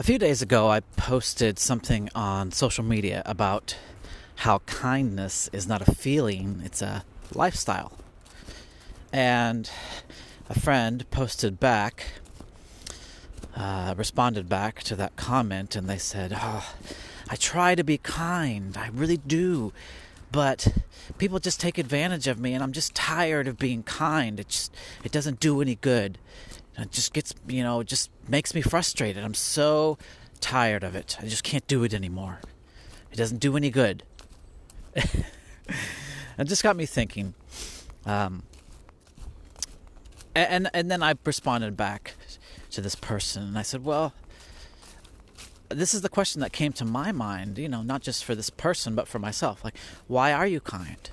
A few days ago, I posted something on social media about how kindness is not a feeling, it's a lifestyle. And a friend posted back, uh, responded back to that comment, and they said, Oh, I try to be kind, I really do, but people just take advantage of me, and I'm just tired of being kind. It just it doesn't do any good. It just gets, you know, it just makes me frustrated. I'm so tired of it. I just can't do it anymore. It doesn't do any good. it just got me thinking. Um, and and then I responded back to this person, and I said, "Well, this is the question that came to my mind. You know, not just for this person, but for myself. Like, why are you kind?"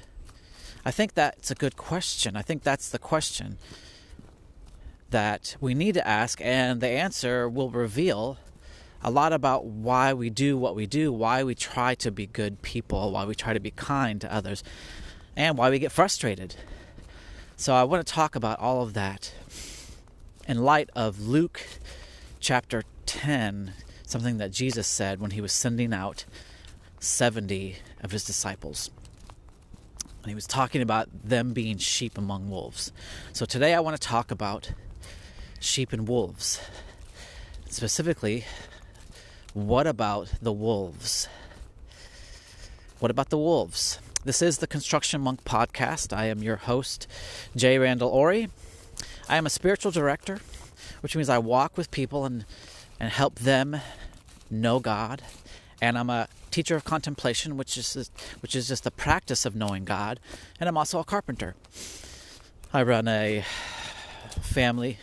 I think that's a good question. I think that's the question that we need to ask, and the answer will reveal a lot about why we do what we do, why we try to be good people, why we try to be kind to others, and why we get frustrated. So, I want to talk about all of that in light of Luke chapter 10, something that Jesus said when he was sending out 70 of his disciples. And he was talking about them being sheep among wolves. So, today I want to talk about sheep and wolves. Specifically, what about the wolves? What about the wolves? This is the Construction Monk podcast. I am your host, Jay Randall Ori. I am a spiritual director, which means I walk with people and, and help them know God. And I'm a teacher of contemplation, which is which is just the practice of knowing God. And I'm also a carpenter. I run a family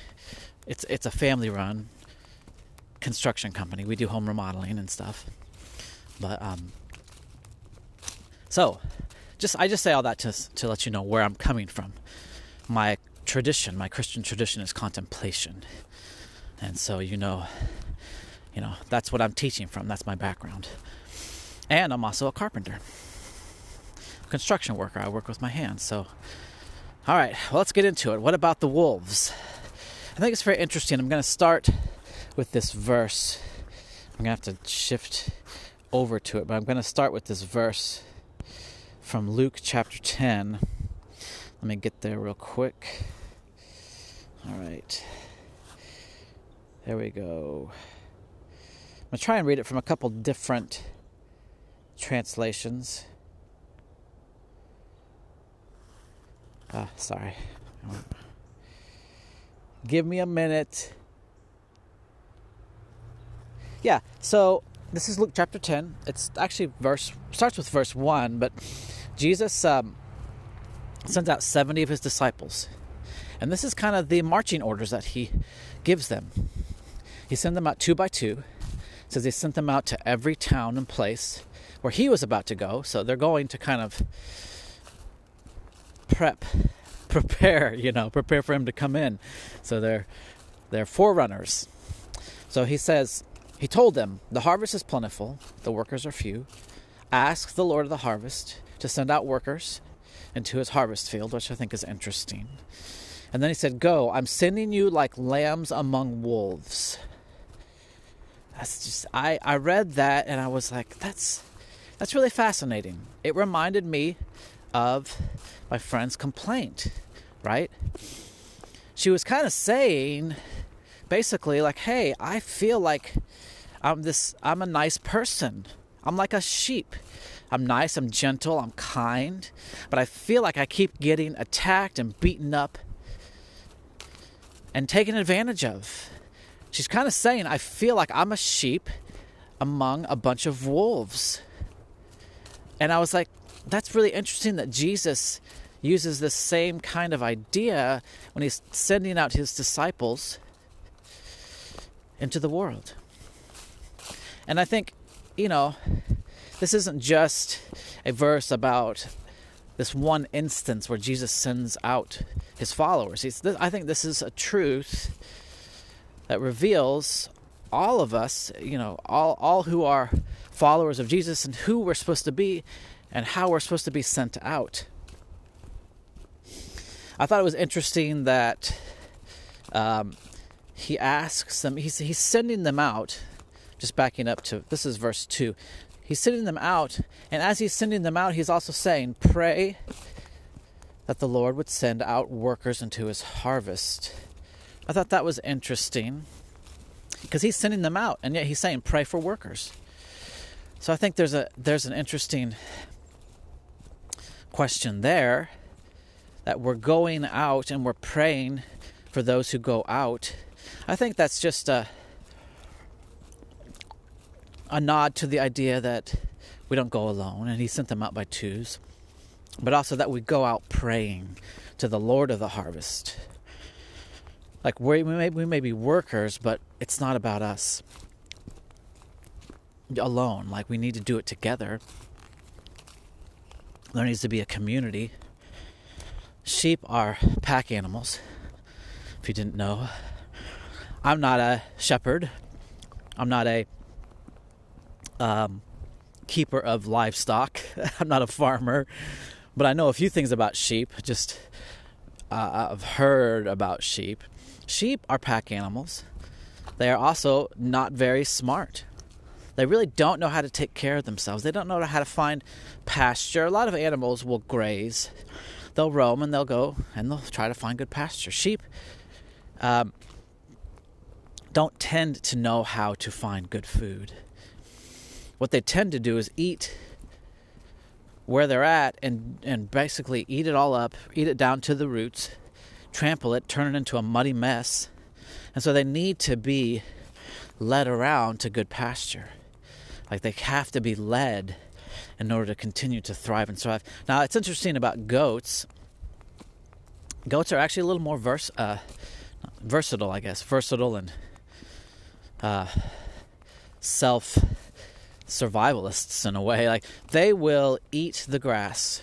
it's it's a family run construction company. We do home remodeling and stuff. But um so just I just say all that to to let you know where I'm coming from. My tradition, my Christian tradition is contemplation. And so you know you know, that's what I'm teaching from. That's my background. And I'm also a carpenter. Construction worker. I work with my hands. So all right, well, let's get into it. What about the wolves? I think it's very interesting. I'm going to start with this verse. I'm going to have to shift over to it, but I'm going to start with this verse from Luke chapter 10. Let me get there real quick. All right. There we go. I'm going to try and read it from a couple different translations. Ah, sorry. Give me a minute. Yeah, so this is Luke chapter 10. It's actually verse starts with verse 1, but Jesus um, sends out 70 of his disciples. And this is kind of the marching orders that he gives them. He sent them out two by two. Says he sent them out to every town and place where he was about to go. So they're going to kind of prep prepare, you know, prepare for him to come in. So they're they're forerunners. So he says, he told them, the harvest is plentiful, the workers are few. Ask the Lord of the harvest to send out workers into his harvest field, which I think is interesting. And then he said, Go, I'm sending you like lambs among wolves. That's just I, I read that and I was like, that's that's really fascinating. It reminded me of my friend's complaint right? She was kind of saying basically like, "Hey, I feel like I'm this I'm a nice person. I'm like a sheep. I'm nice, I'm gentle, I'm kind, but I feel like I keep getting attacked and beaten up and taken advantage of." She's kind of saying, "I feel like I'm a sheep among a bunch of wolves." And I was like, that's really interesting that Jesus uses the same kind of idea when he's sending out his disciples into the world. And I think, you know, this isn't just a verse about this one instance where Jesus sends out his followers. He's, I think this is a truth that reveals all of us, you know, all, all who are followers of Jesus and who we're supposed to be and how we're supposed to be sent out. I thought it was interesting that um, he asks them, he's, he's sending them out just backing up to this is verse 2. He's sending them out, and as he's sending them out, he's also saying, Pray that the Lord would send out workers into his harvest. I thought that was interesting because he's sending them out, and yet he's saying, Pray for workers. So I think there's a there's an interesting question there that we're going out and we're praying for those who go out. I think that's just a a nod to the idea that we don't go alone and he sent them out by twos, but also that we go out praying to the Lord of the harvest. Like we may, we may be workers, but it's not about us alone. Like we need to do it together. There needs to be a community. Sheep are pack animals. If you didn't know, I'm not a shepherd. I'm not a um, keeper of livestock. I'm not a farmer, but I know a few things about sheep. Just uh, I've heard about sheep. Sheep are pack animals. They are also not very smart. They really don't know how to take care of themselves. They don't know how to find pasture. A lot of animals will graze. They'll roam and they'll go and they'll try to find good pasture. Sheep um, don't tend to know how to find good food. What they tend to do is eat where they're at and, and basically eat it all up, eat it down to the roots, trample it, turn it into a muddy mess. And so they need to be led around to good pasture. Like they have to be led in order to continue to thrive and survive. Now, it's interesting about goats. Goats are actually a little more vers- uh, versatile, I guess, versatile and uh, self survivalists in a way. Like they will eat the grass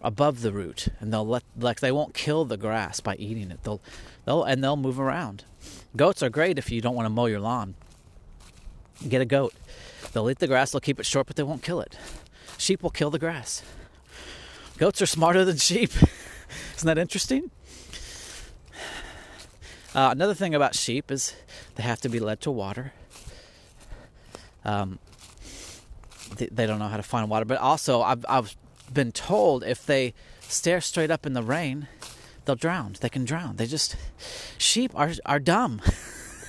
above the root, and they'll let like they won't kill the grass by eating it. They'll they'll and they'll move around. Goats are great if you don't want to mow your lawn. Get a goat. They'll eat the grass, they'll keep it short, but they won't kill it. Sheep will kill the grass. Goats are smarter than sheep. Isn't that interesting? Uh, another thing about sheep is they have to be led to water. Um, they, they, don't know how to find water, but also I've, I've been told if they stare straight up in the rain, they'll drown. They can drown. They just sheep are are dumb.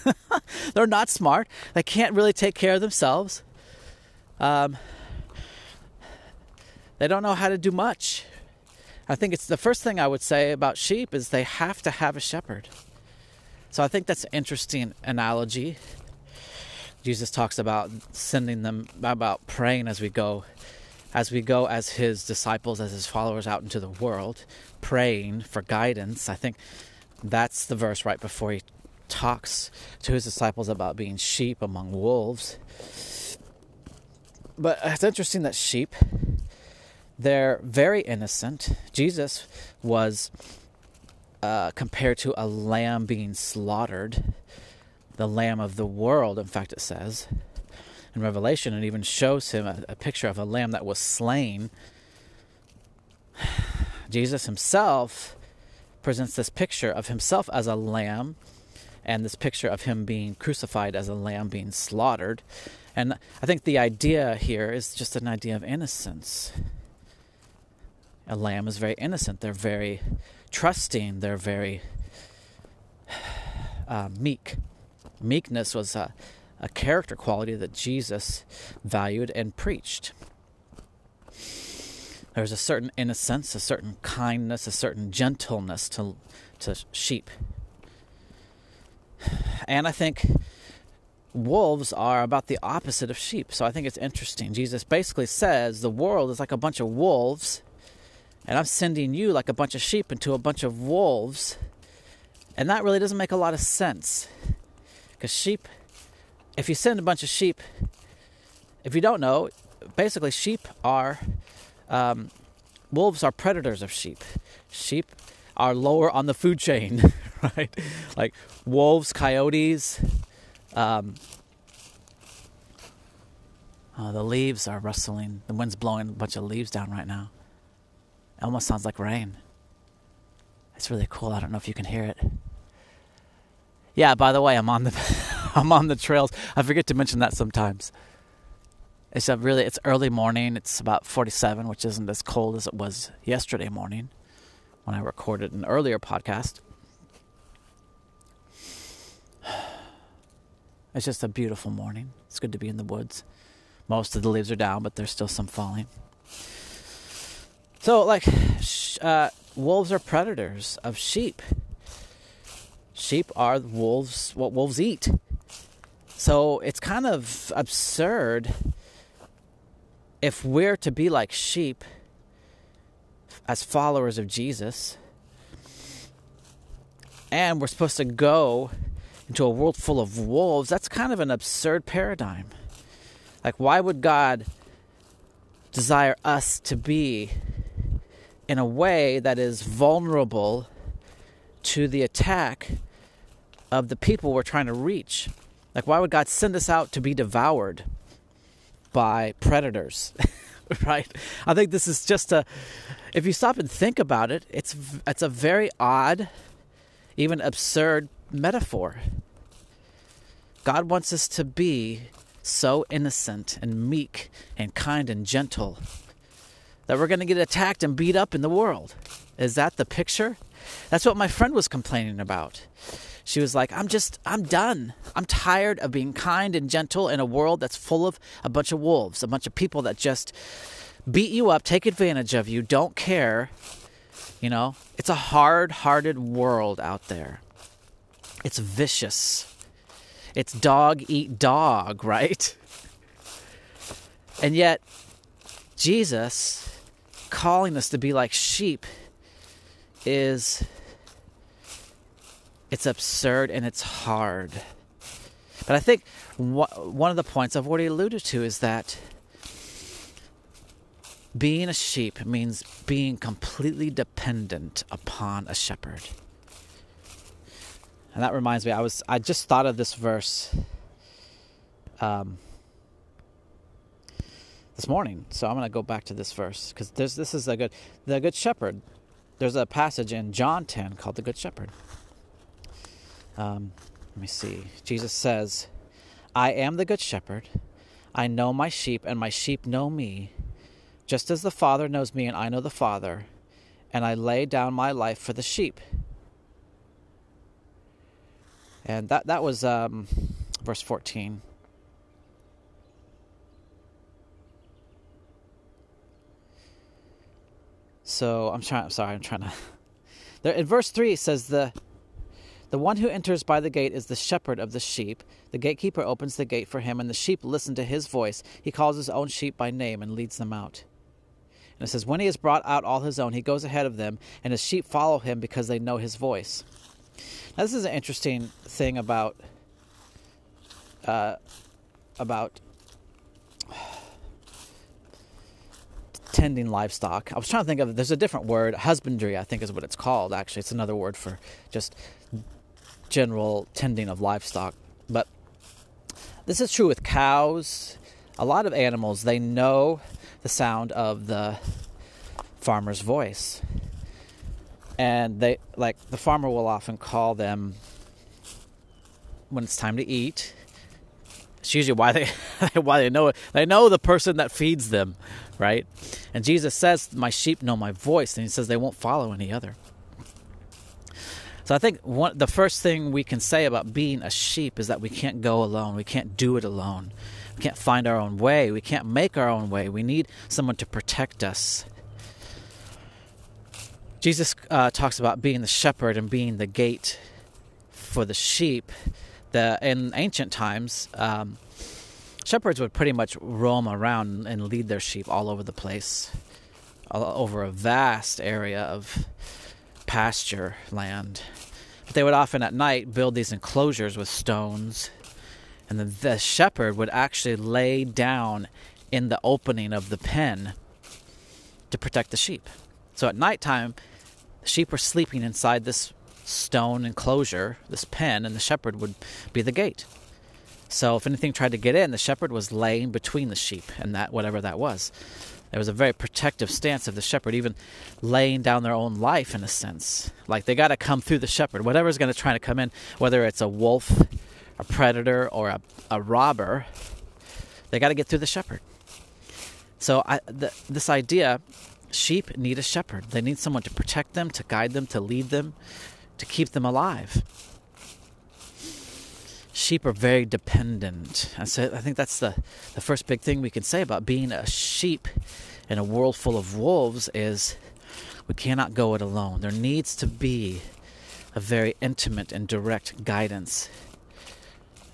They're not smart. They can't really take care of themselves. Um, they don't know how to do much. I think it's the first thing I would say about sheep is they have to have a shepherd. So I think that's an interesting analogy. Jesus talks about sending them about praying as we go as we go as his disciples as his followers out into the world praying for guidance. I think that's the verse right before he talks to his disciples about being sheep among wolves. But it's interesting that sheep, they're very innocent. Jesus was uh, compared to a lamb being slaughtered, the lamb of the world, in fact, it says in Revelation. It even shows him a, a picture of a lamb that was slain. Jesus himself presents this picture of himself as a lamb and this picture of him being crucified as a lamb being slaughtered. And I think the idea here is just an idea of innocence. A lamb is very innocent. They're very trusting. They're very uh, meek. Meekness was a, a character quality that Jesus valued and preached. There's a certain innocence, a certain kindness, a certain gentleness to, to sheep. And I think wolves are about the opposite of sheep. So I think it's interesting. Jesus basically says the world is like a bunch of wolves, and I'm sending you like a bunch of sheep into a bunch of wolves. And that really doesn't make a lot of sense. Because sheep, if you send a bunch of sheep, if you don't know, basically sheep are, um, wolves are predators of sheep. Sheep are lower on the food chain, right? Like wolves, coyotes. Um, oh, the leaves are rustling. The wind's blowing a bunch of leaves down right now. It almost sounds like rain. It's really cool. I don't know if you can hear it. Yeah, by the way, I'm on the I'm on the trails. I forget to mention that sometimes. It's a really it's early morning. It's about 47, which isn't as cold as it was yesterday morning when I recorded an earlier podcast. It's just a beautiful morning. It's good to be in the woods. Most of the leaves are down, but there's still some falling. So, like, uh, wolves are predators of sheep. Sheep are wolves, what wolves eat. So, it's kind of absurd if we're to be like sheep as followers of Jesus, and we're supposed to go into a world full of wolves, that's kind of an absurd paradigm. Like, why would God desire us to be in a way that is vulnerable to the attack of the people we're trying to reach? Like, why would God send us out to be devoured by predators? right? I think this is just a. If you stop and think about it, it's it's a very odd, even absurd metaphor. God wants us to be so innocent and meek and kind and gentle that we're going to get attacked and beat up in the world. Is that the picture? That's what my friend was complaining about. She was like, I'm just, I'm done. I'm tired of being kind and gentle in a world that's full of a bunch of wolves, a bunch of people that just beat you up, take advantage of you, don't care. You know, it's a hard hearted world out there. It's vicious. It's dog eat dog, right? And yet, Jesus calling us to be like sheep is it's absurd and it's hard. But I think one of the points I've already alluded to is that being a sheep means being completely dependent upon a shepherd. And that reminds me, I was I just thought of this verse um, this morning, so I'm going to go back to this verse because this is a good the good shepherd. There's a passage in John 10 called the Good Shepherd. Um, let me see. Jesus says, "I am the good shepherd. I know my sheep, and my sheep know me, just as the Father knows me, and I know the Father, and I lay down my life for the sheep." And that that was um, verse 14. So I'm trying. I'm sorry. I'm trying to. There in verse three it says the the one who enters by the gate is the shepherd of the sheep. The gatekeeper opens the gate for him, and the sheep listen to his voice. He calls his own sheep by name and leads them out. And it says, When he has brought out all his own, he goes ahead of them, and his sheep follow him because they know his voice. Now, this is an interesting thing about uh, about tending livestock. I was trying to think of there's a different word, husbandry. I think is what it's called. Actually, it's another word for just general tending of livestock. But this is true with cows. A lot of animals they know the sound of the farmer's voice and they like the farmer will often call them when it's time to eat. It's usually why they why they know it. They know the person that feeds them, right? And Jesus says, "My sheep know my voice," and he says they won't follow any other. So I think one the first thing we can say about being a sheep is that we can't go alone. We can't do it alone. We can't find our own way. We can't make our own way. We need someone to protect us Jesus uh, talks about being the shepherd and being the gate for the sheep. The, in ancient times, um, shepherds would pretty much roam around and lead their sheep all over the place, over a vast area of pasture land. But they would often at night build these enclosures with stones, and then the shepherd would actually lay down in the opening of the pen to protect the sheep. So at nighttime, the sheep were sleeping inside this stone enclosure, this pen, and the shepherd would be the gate. So if anything tried to get in, the shepherd was laying between the sheep and that whatever that was. There was a very protective stance of the shepherd, even laying down their own life in a sense. Like they got to come through the shepherd. Whatever's going to try to come in, whether it's a wolf a predator or a, a robber, they got to get through the shepherd. So I, the, this idea, sheep need a shepherd. They need someone to protect them, to guide them, to lead them, to keep them alive. Sheep are very dependent. And so I think that's the, the first big thing we can say about being a sheep in a world full of wolves is we cannot go it alone. There needs to be a very intimate and direct guidance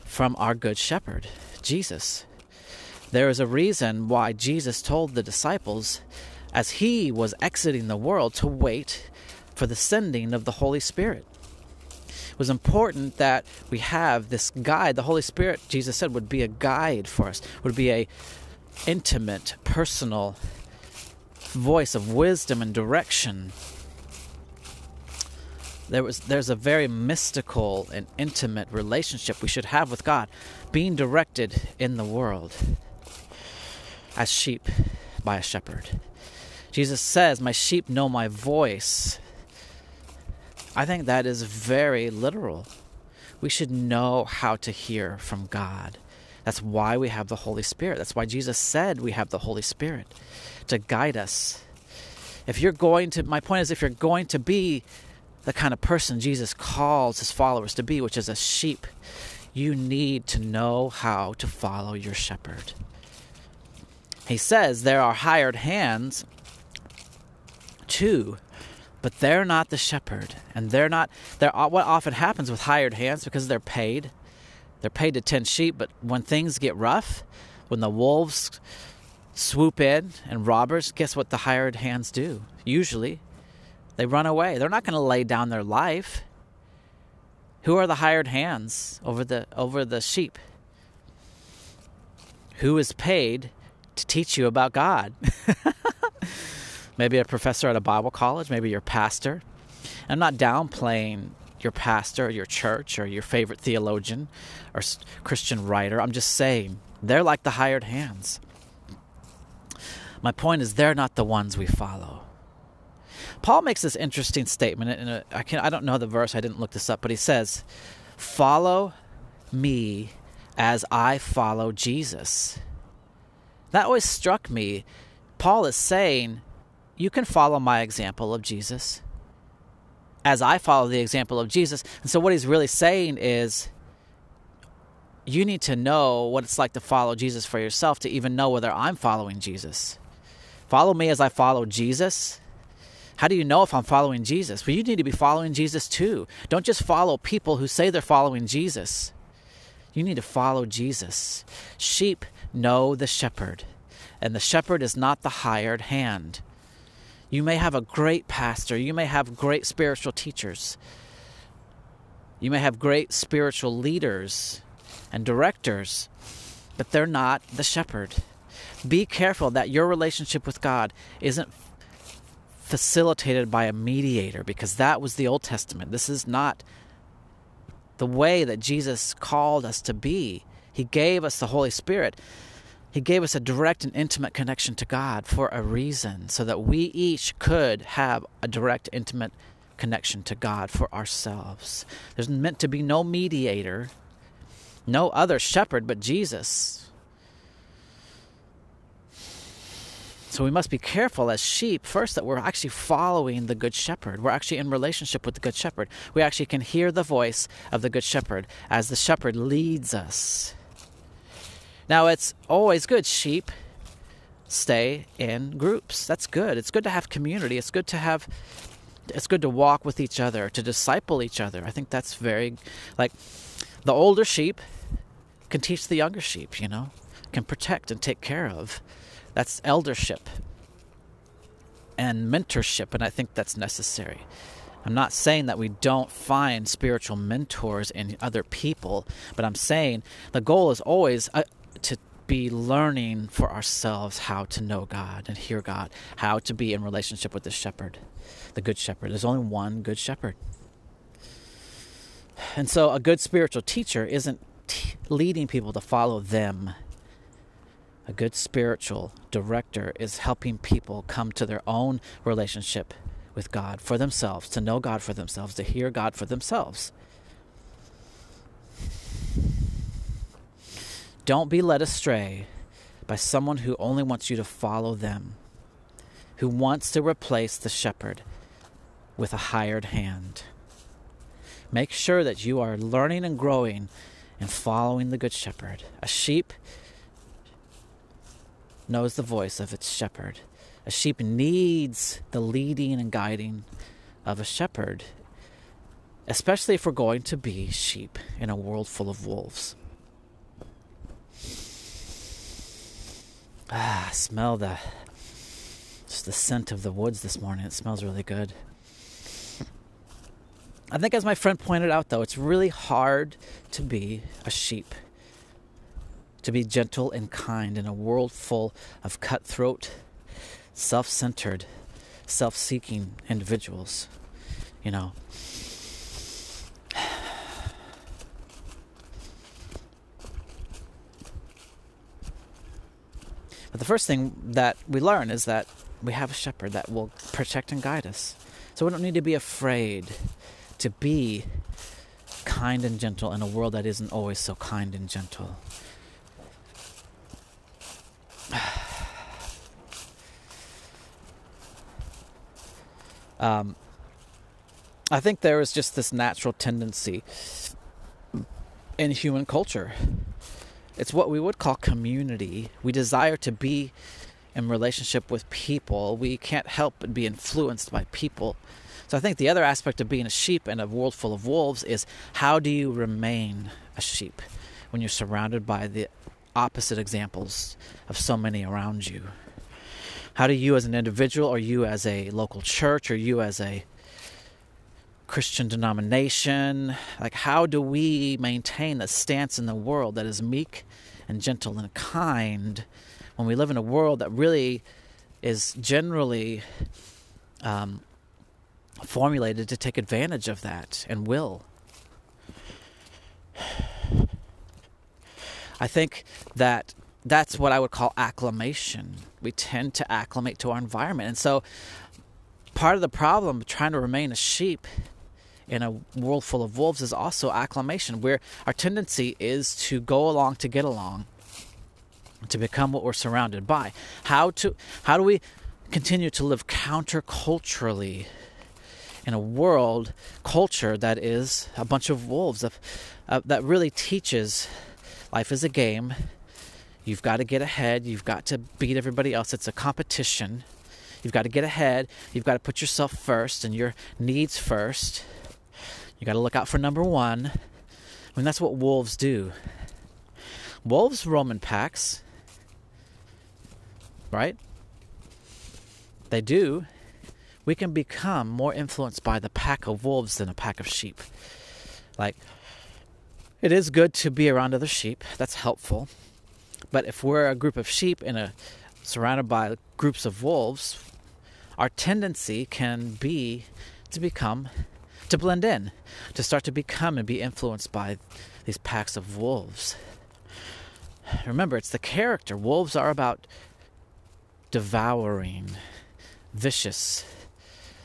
from our good shepherd, Jesus. There is a reason why Jesus told the disciples as he was exiting the world to wait for the sending of the Holy Spirit. It was important that we have this guide. The Holy Spirit, Jesus said, would be a guide for us, would be a intimate, personal voice of wisdom and direction. There was there's a very mystical and intimate relationship we should have with God, being directed in the world as sheep by a shepherd. Jesus says, My sheep know my voice. I think that is very literal. We should know how to hear from God. That's why we have the Holy Spirit. That's why Jesus said we have the Holy Spirit to guide us. If you're going to, my point is, if you're going to be the kind of person Jesus calls his followers to be, which is a sheep, you need to know how to follow your shepherd. He says there are hired hands too, but they're not the shepherd. And they're not, they're, uh, what often happens with hired hands because they're paid. They're paid to tend sheep, but when things get rough, when the wolves swoop in and robbers, guess what the hired hands do? Usually, they run away. They're not going to lay down their life. Who are the hired hands over the over the sheep? Who is paid to teach you about God. maybe a professor at a Bible college, maybe your pastor. I'm not downplaying your pastor or your church or your favorite theologian or Christian writer. I'm just saying they're like the hired hands. My point is they're not the ones we follow. Paul makes this interesting statement, and uh, I can I don't know the verse. I didn't look this up, but he says, "Follow me as I follow Jesus." That always struck me. Paul is saying, You can follow my example of Jesus as I follow the example of Jesus. And so, what he's really saying is, you need to know what it's like to follow Jesus for yourself to even know whether I'm following Jesus. Follow me as I follow Jesus. How do you know if I'm following Jesus? Well, you need to be following Jesus too. Don't just follow people who say they're following Jesus. You need to follow Jesus. Sheep know the shepherd, and the shepherd is not the hired hand. You may have a great pastor, you may have great spiritual teachers, you may have great spiritual leaders and directors, but they're not the shepherd. Be careful that your relationship with God isn't facilitated by a mediator because that was the Old Testament. This is not the way that Jesus called us to be. He gave us the Holy Spirit. He gave us a direct and intimate connection to God for a reason, so that we each could have a direct, intimate connection to God for ourselves. There's meant to be no mediator, no other shepherd but Jesus. So we must be careful as sheep, first, that we're actually following the Good Shepherd. We're actually in relationship with the Good Shepherd. We actually can hear the voice of the Good Shepherd as the Shepherd leads us. Now, it's always good. Sheep stay in groups. That's good. It's good to have community. It's good to have it's good to walk with each other, to disciple each other. I think that's very like the older sheep can teach the younger sheep, you know, can protect and take care of. That's eldership and mentorship, and I think that's necessary. I'm not saying that we don't find spiritual mentors in other people, but I'm saying the goal is always to be learning for ourselves how to know God and hear God, how to be in relationship with the shepherd, the good shepherd. There's only one good shepherd. And so a good spiritual teacher isn't t- leading people to follow them a good spiritual director is helping people come to their own relationship with God for themselves, to know God for themselves, to hear God for themselves. Don't be led astray by someone who only wants you to follow them, who wants to replace the shepherd with a hired hand. Make sure that you are learning and growing and following the Good Shepherd. A sheep knows the voice of its shepherd. A sheep needs the leading and guiding of a shepherd, especially if we're going to be sheep in a world full of wolves. Ah, smell the just the scent of the woods this morning. It smells really good. I think, as my friend pointed out, though, it's really hard to be a sheep, to be gentle and kind in a world full of cutthroat, self centered, self seeking individuals. You know, But the first thing that we learn is that we have a shepherd that will protect and guide us. So we don't need to be afraid to be kind and gentle in a world that isn't always so kind and gentle. Um, I think there is just this natural tendency in human culture. It's what we would call community. We desire to be in relationship with people. We can't help but be influenced by people. So I think the other aspect of being a sheep in a world full of wolves is how do you remain a sheep when you're surrounded by the opposite examples of so many around you? How do you as an individual or you as a local church or you as a Christian denomination, like how do we maintain a stance in the world that is meek and gentle and kind when we live in a world that really is generally um, formulated to take advantage of that and will. I think that that's what I would call acclimation. We tend to acclimate to our environment. And so part of the problem trying to remain a sheep in a world full of wolves is also acclimation, where our tendency is to go along to get along, to become what we're surrounded by. How to how do we continue to live counterculturally in a world culture that is a bunch of wolves of, uh, that really teaches life is a game. You've got to get ahead. You've got to beat everybody else. It's a competition. You've got to get ahead. You've got to put yourself first and your needs first. You got to look out for number one. I mean, that's what wolves do. Wolves roam in packs, right? They do we can become more influenced by the pack of wolves than a pack of sheep. Like, it is good to be around other sheep, that's helpful. But if we're a group of sheep in a surrounded by groups of wolves, our tendency can be to become to blend in, to start to become and be influenced by these packs of wolves. Remember, it's the character. Wolves are about devouring, vicious,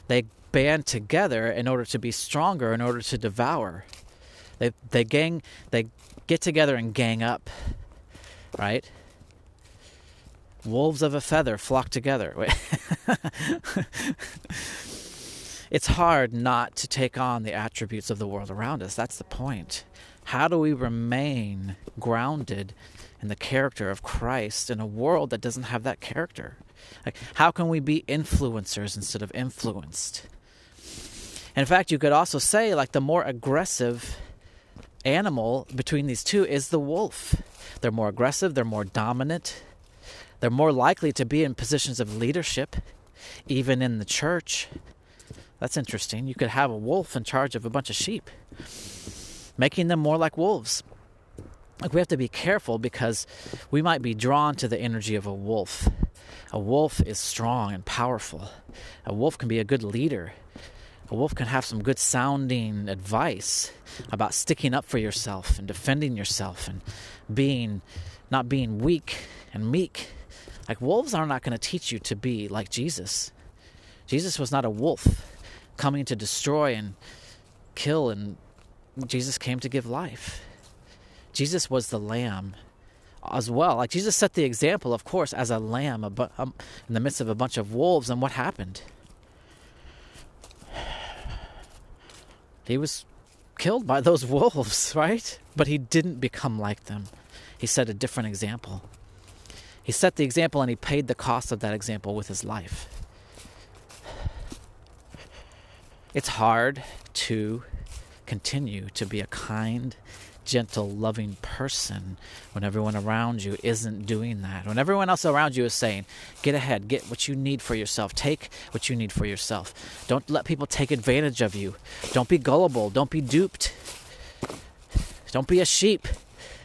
they band together in order to be stronger, in order to devour. They they gang they get together and gang up, right? Wolves of a feather flock together. it's hard not to take on the attributes of the world around us. That's the point. How do we remain grounded in the character of Christ in a world that doesn't have that character? Like, how can we be influencers instead of influenced? In fact, you could also say, like, the more aggressive animal between these two is the wolf. They're more aggressive, they're more dominant, they're more likely to be in positions of leadership, even in the church. That's interesting. You could have a wolf in charge of a bunch of sheep, making them more like wolves. Like we have to be careful because we might be drawn to the energy of a wolf a wolf is strong and powerful. A wolf can be a good leader. A wolf can have some good sounding advice about sticking up for yourself and defending yourself and being not being weak and meek. Like wolves are not going to teach you to be like Jesus. Jesus was not a wolf coming to destroy and kill and Jesus came to give life. Jesus was the lamb as well. Like Jesus set the example, of course, as a lamb in the midst of a bunch of wolves. And what happened? He was killed by those wolves, right? But he didn't become like them. He set a different example. He set the example and he paid the cost of that example with his life. It's hard to continue to be a kind, gentle, loving person when everyone around you isn't doing that. When everyone else around you is saying, get ahead, get what you need for yourself, take what you need for yourself. Don't let people take advantage of you. Don't be gullible, don't be duped. Don't be a sheep.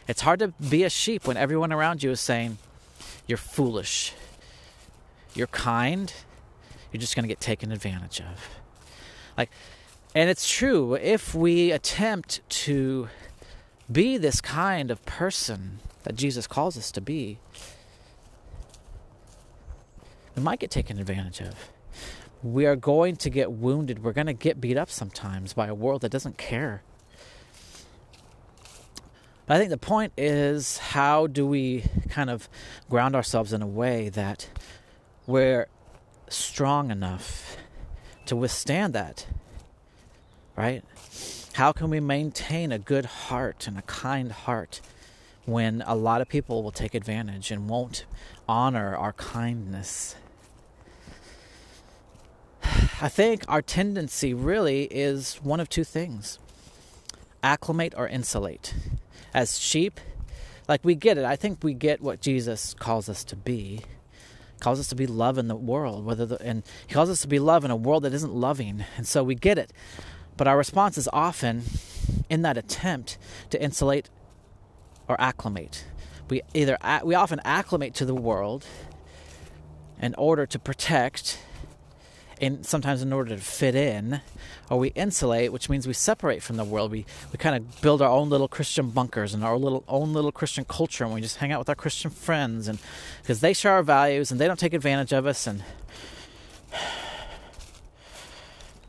It's hard to be a sheep when everyone around you is saying, you're foolish, you're kind, you're just going to get taken advantage of. Like, and it's true, if we attempt to be this kind of person that Jesus calls us to be, we might get taken advantage of. We are going to get wounded. We're going to get beat up sometimes by a world that doesn't care. But I think the point is how do we kind of ground ourselves in a way that we're strong enough to withstand that? Right? How can we maintain a good heart and a kind heart when a lot of people will take advantage and won't honor our kindness? I think our tendency really is one of two things acclimate or insulate. As sheep, like we get it. I think we get what Jesus calls us to be. Calls us to be love in the world, whether the, and he calls us to be love in a world that isn't loving. And so we get it. But our response is often in that attempt to insulate or acclimate. We either we often acclimate to the world in order to protect and sometimes in order to fit in, or we insulate, which means we separate from the world. We we kind of build our own little Christian bunkers and our little own little Christian culture, and we just hang out with our Christian friends, and because they share our values and they don't take advantage of us, and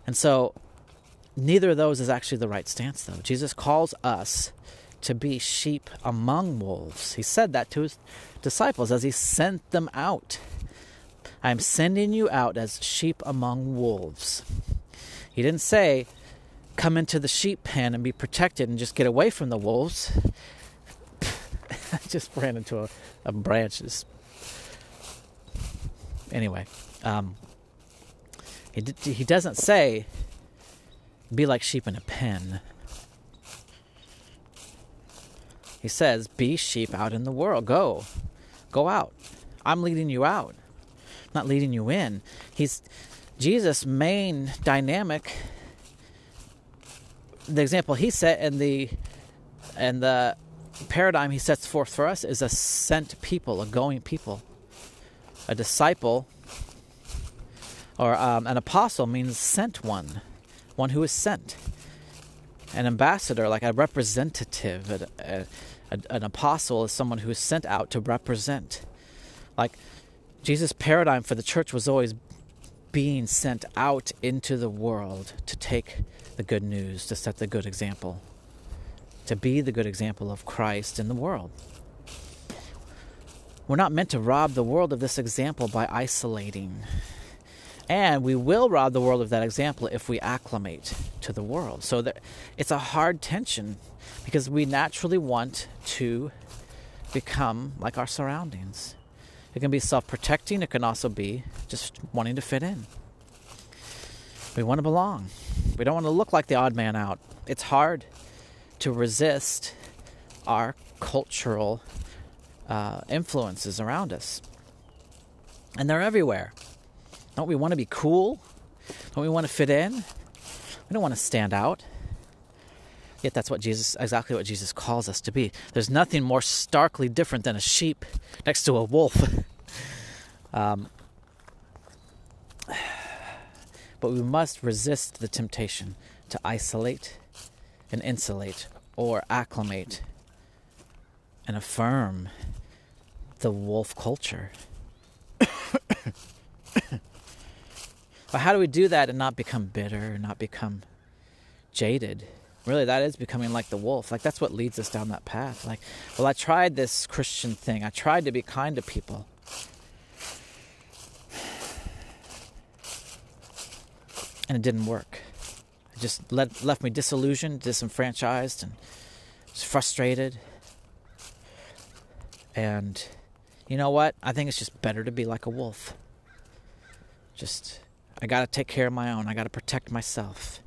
and so neither of those is actually the right stance, though. Jesus calls us to be sheep among wolves. He said that to his disciples as he sent them out. I am sending you out as sheep among wolves. He didn't say, come into the sheep pen and be protected and just get away from the wolves. I just ran into a, a branches. Anyway, um, he, he doesn't say, be like sheep in a pen. He says, Be sheep out in the world. Go. Go out. I'm leading you out, not leading you in. He's Jesus' main dynamic. The example he set and the and the paradigm he sets forth for us is a sent people, a going people. A disciple or um, an apostle means sent one one who is sent. An ambassador, like a representative, a, a, an apostle is someone who is sent out to represent. Like Jesus' paradigm for the church was always being sent out into the world to take the good news, to set the good example, to be the good example of Christ in the world. We're not meant to rob the world of this example by isolating and we will rob the world of that example if we acclimate to the world. So it's a hard tension because we naturally want to become like our surroundings. It can be self protecting, it can also be just wanting to fit in. We want to belong. We don't want to look like the odd man out. It's hard to resist our cultural uh, influences around us. And they're everywhere. Don't we want to be cool? Don't we want to fit in? We don't want to stand out. Yet that's what Jesus, exactly what Jesus calls us to be. There's nothing more starkly different than a sheep next to a wolf. um, but we must resist the temptation to isolate and insulate or acclimate and affirm the wolf culture. But how do we do that and not become bitter, not become jaded? Really that is becoming like the wolf. Like that's what leads us down that path. Like well i tried this christian thing. I tried to be kind to people. And it didn't work. It just left me disillusioned disenfranchised and frustrated. And you know what? I think it's just better to be like a wolf. Just i gotta take care of my own. I gotta protect myself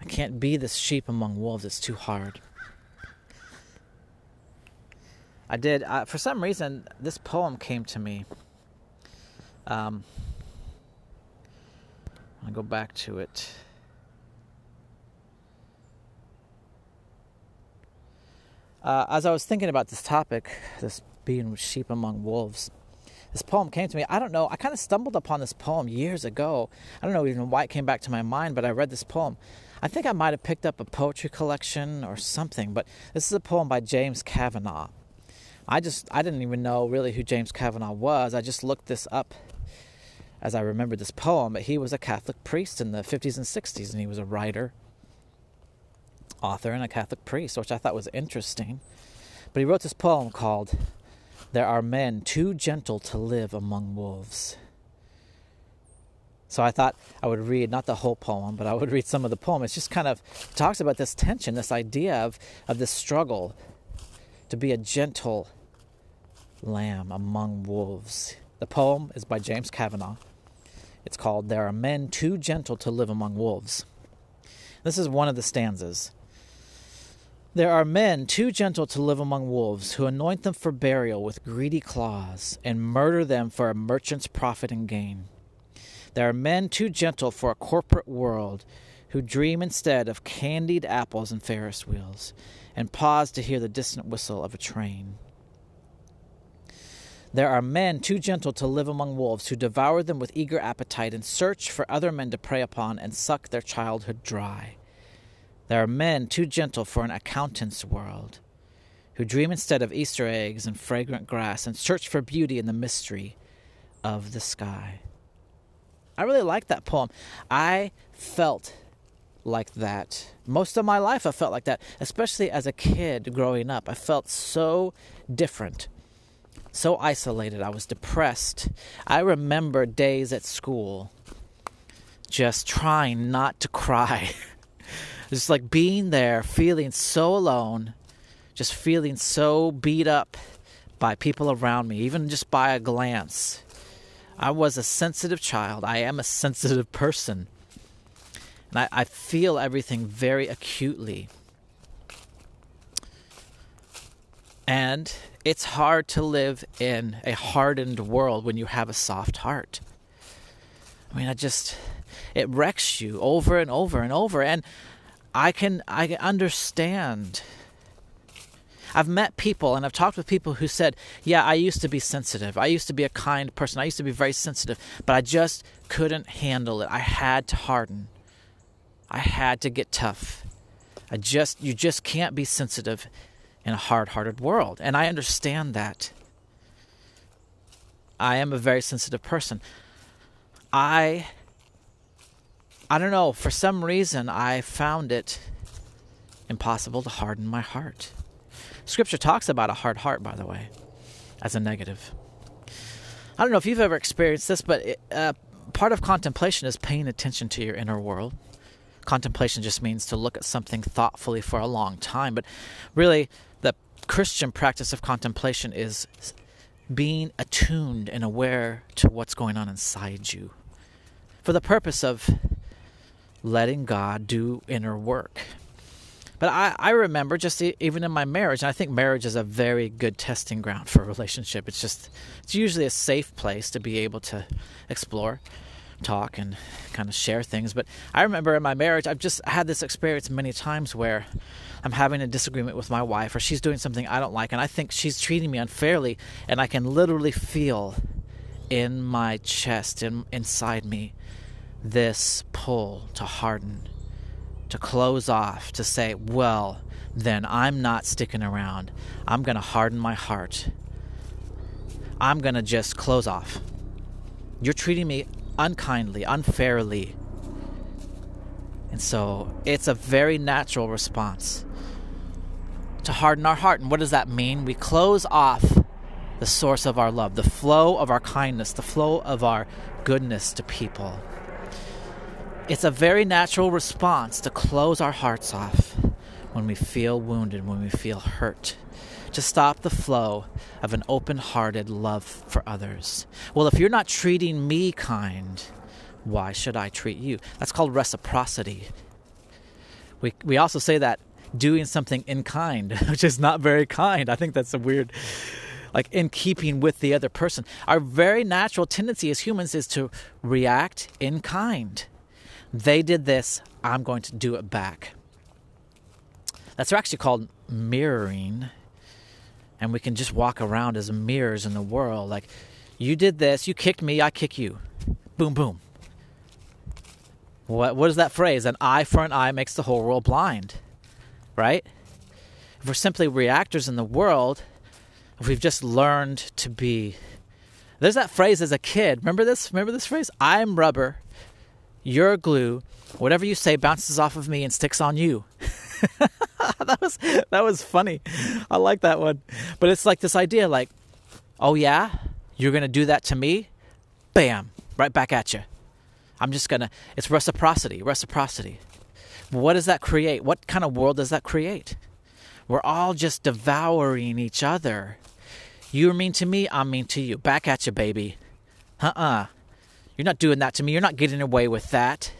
I can't be this sheep among wolves. It's too hard. I did, uh, for some reason, this poem came to me. Um, I'll go back to it. Uh, as I was thinking about this topic, this being sheep among wolves, this poem came to me. I don't know. I kind of stumbled upon this poem years ago. I don't know even why it came back to my mind, but I read this poem. I think I might have picked up a poetry collection or something, but this is a poem by James Kavanaugh. I just I didn't even know really who James Kavanaugh was. I just looked this up as I remembered this poem, but he was a Catholic priest in the 50s and 60s and he was a writer, author and a Catholic priest, which I thought was interesting. But he wrote this poem called There Are Men Too Gentle to Live Among Wolves. So I thought I would read not the whole poem, but I would read some of the poem. It just kind of talks about this tension, this idea of, of this struggle to be a gentle lamb among wolves. The poem is by James Kavanaugh. It's called There Are Men Too Gentle to Live Among Wolves. This is one of the stanzas. There are men too gentle to live among wolves who anoint them for burial with greedy claws and murder them for a merchant's profit and gain. There are men too gentle for a corporate world who dream instead of candied apples and Ferris wheels and pause to hear the distant whistle of a train. There are men too gentle to live among wolves who devour them with eager appetite and search for other men to prey upon and suck their childhood dry. There are men too gentle for an accountant's world who dream instead of Easter eggs and fragrant grass and search for beauty in the mystery of the sky. I really like that poem. I felt like that. Most of my life, I felt like that, especially as a kid growing up. I felt so different, so isolated. I was depressed. I remember days at school just trying not to cry. Just like being there, feeling so alone, just feeling so beat up by people around me, even just by a glance. I was a sensitive child. I am a sensitive person. And I, I feel everything very acutely. And it's hard to live in a hardened world when you have a soft heart. I mean, I just, it wrecks you over and over and over. And I can, I understand I've met people and I've talked with people who said, Yeah, I used to be sensitive. I used to be a kind person. I used to be very sensitive, but I just couldn't handle it. I had to harden. I had to get tough. I just, you just can't be sensitive in a hard hearted world. And I understand that. I am a very sensitive person. I, I don't know, for some reason, I found it impossible to harden my heart. Scripture talks about a hard heart, by the way, as a negative. I don't know if you've ever experienced this, but it, uh, part of contemplation is paying attention to your inner world. Contemplation just means to look at something thoughtfully for a long time, but really, the Christian practice of contemplation is being attuned and aware to what's going on inside you for the purpose of letting God do inner work. But I, I remember just even in my marriage, and I think marriage is a very good testing ground for a relationship. It's just, it's usually a safe place to be able to explore, talk, and kind of share things. But I remember in my marriage, I've just had this experience many times where I'm having a disagreement with my wife, or she's doing something I don't like, and I think she's treating me unfairly, and I can literally feel in my chest, in, inside me, this pull to harden to close off, to say, well, then I'm not sticking around. I'm going to harden my heart. I'm going to just close off. You're treating me unkindly, unfairly. And so it's a very natural response to harden our heart. And what does that mean? We close off the source of our love, the flow of our kindness, the flow of our goodness to people. It's a very natural response to close our hearts off when we feel wounded, when we feel hurt, to stop the flow of an open hearted love for others. Well, if you're not treating me kind, why should I treat you? That's called reciprocity. We, we also say that doing something in kind, which is not very kind. I think that's a weird, like in keeping with the other person. Our very natural tendency as humans is to react in kind. They did this, I'm going to do it back. That's actually called mirroring. And we can just walk around as mirrors in the world. Like, you did this, you kicked me, I kick you. Boom, boom. What, what is that phrase? An eye for an eye makes the whole world blind, right? If we're simply reactors in the world, if we've just learned to be. There's that phrase as a kid. Remember this? Remember this phrase? I'm rubber, you're glue. Whatever you say bounces off of me and sticks on you. that was that was funny. I like that one. But it's like this idea like, "Oh yeah, you're to do that to me?" Bam, right back at you. I'm just to it's reciprocity, reciprocity. What does that create? What kind of world does that create? We're all just devouring each other. You're mean to me, I'm mean to you. Back at you, baby. Uh-uh. You're not doing that to me. You're not getting away with that.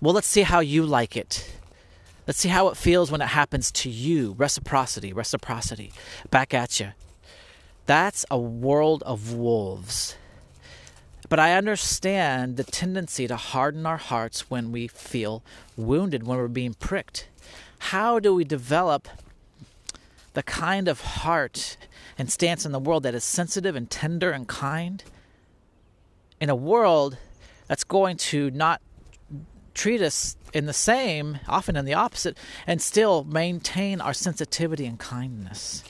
Well, let's see how you like it. Let's see how it feels when it happens to you. Reciprocity, reciprocity. Back at you. That's a world of wolves. But I understand the tendency to harden our hearts when we feel wounded, when we're being pricked. How do we develop the kind of heart and stance in the world that is sensitive and tender and kind? In a world that's going to not treat us in the same, often in the opposite, and still maintain our sensitivity and kindness.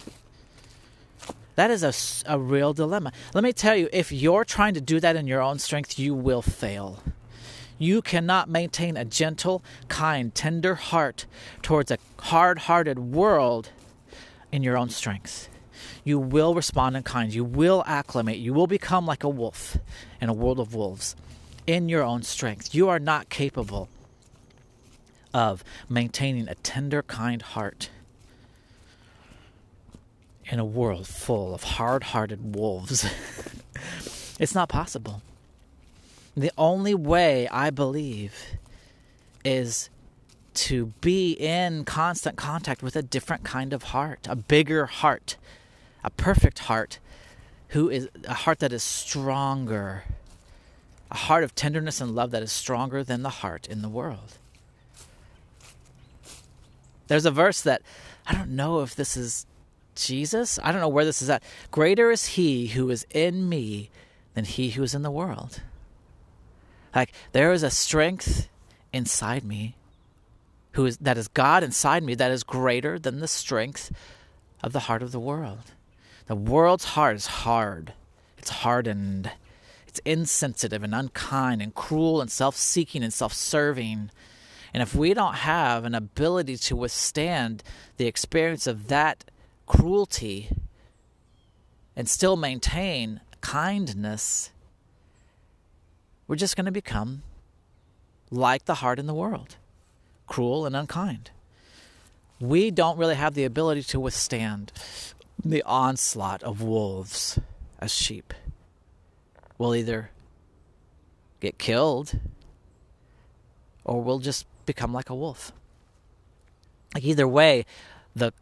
That is a, a real dilemma. Let me tell you, if you're trying to do that in your own strength, you will fail. You cannot maintain a gentle, kind, tender heart towards a hard hearted world in your own strength. You will respond in kind. You will acclimate. You will become like a wolf in a world of wolves in your own strength. You are not capable of maintaining a tender, kind heart in a world full of hard hearted wolves. it's not possible. The only way I believe is to be in constant contact with a different kind of heart, a bigger heart, a perfect heart, who is a heart that is stronger, a heart of tenderness and love that is stronger than the heart in the world. There's a verse that I don't know if this is Jesus. I don't know where this is at. Greater is he who is in me than he who is in the world. Like there is a strength inside me who is that is God inside me that is greater than the strength of the heart of the world. The world's heart is hard. It's hardened. It's insensitive and unkind and cruel and self-seeking and self-serving. And if we don't have an ability to withstand the experience of that cruelty and still maintain kindness, we're just going to become like the heart in the world cruel and unkind. We don't really have the ability to withstand the onslaught of wolves as sheep. We'll either get killed or we'll just become like a wolf. Like either way, the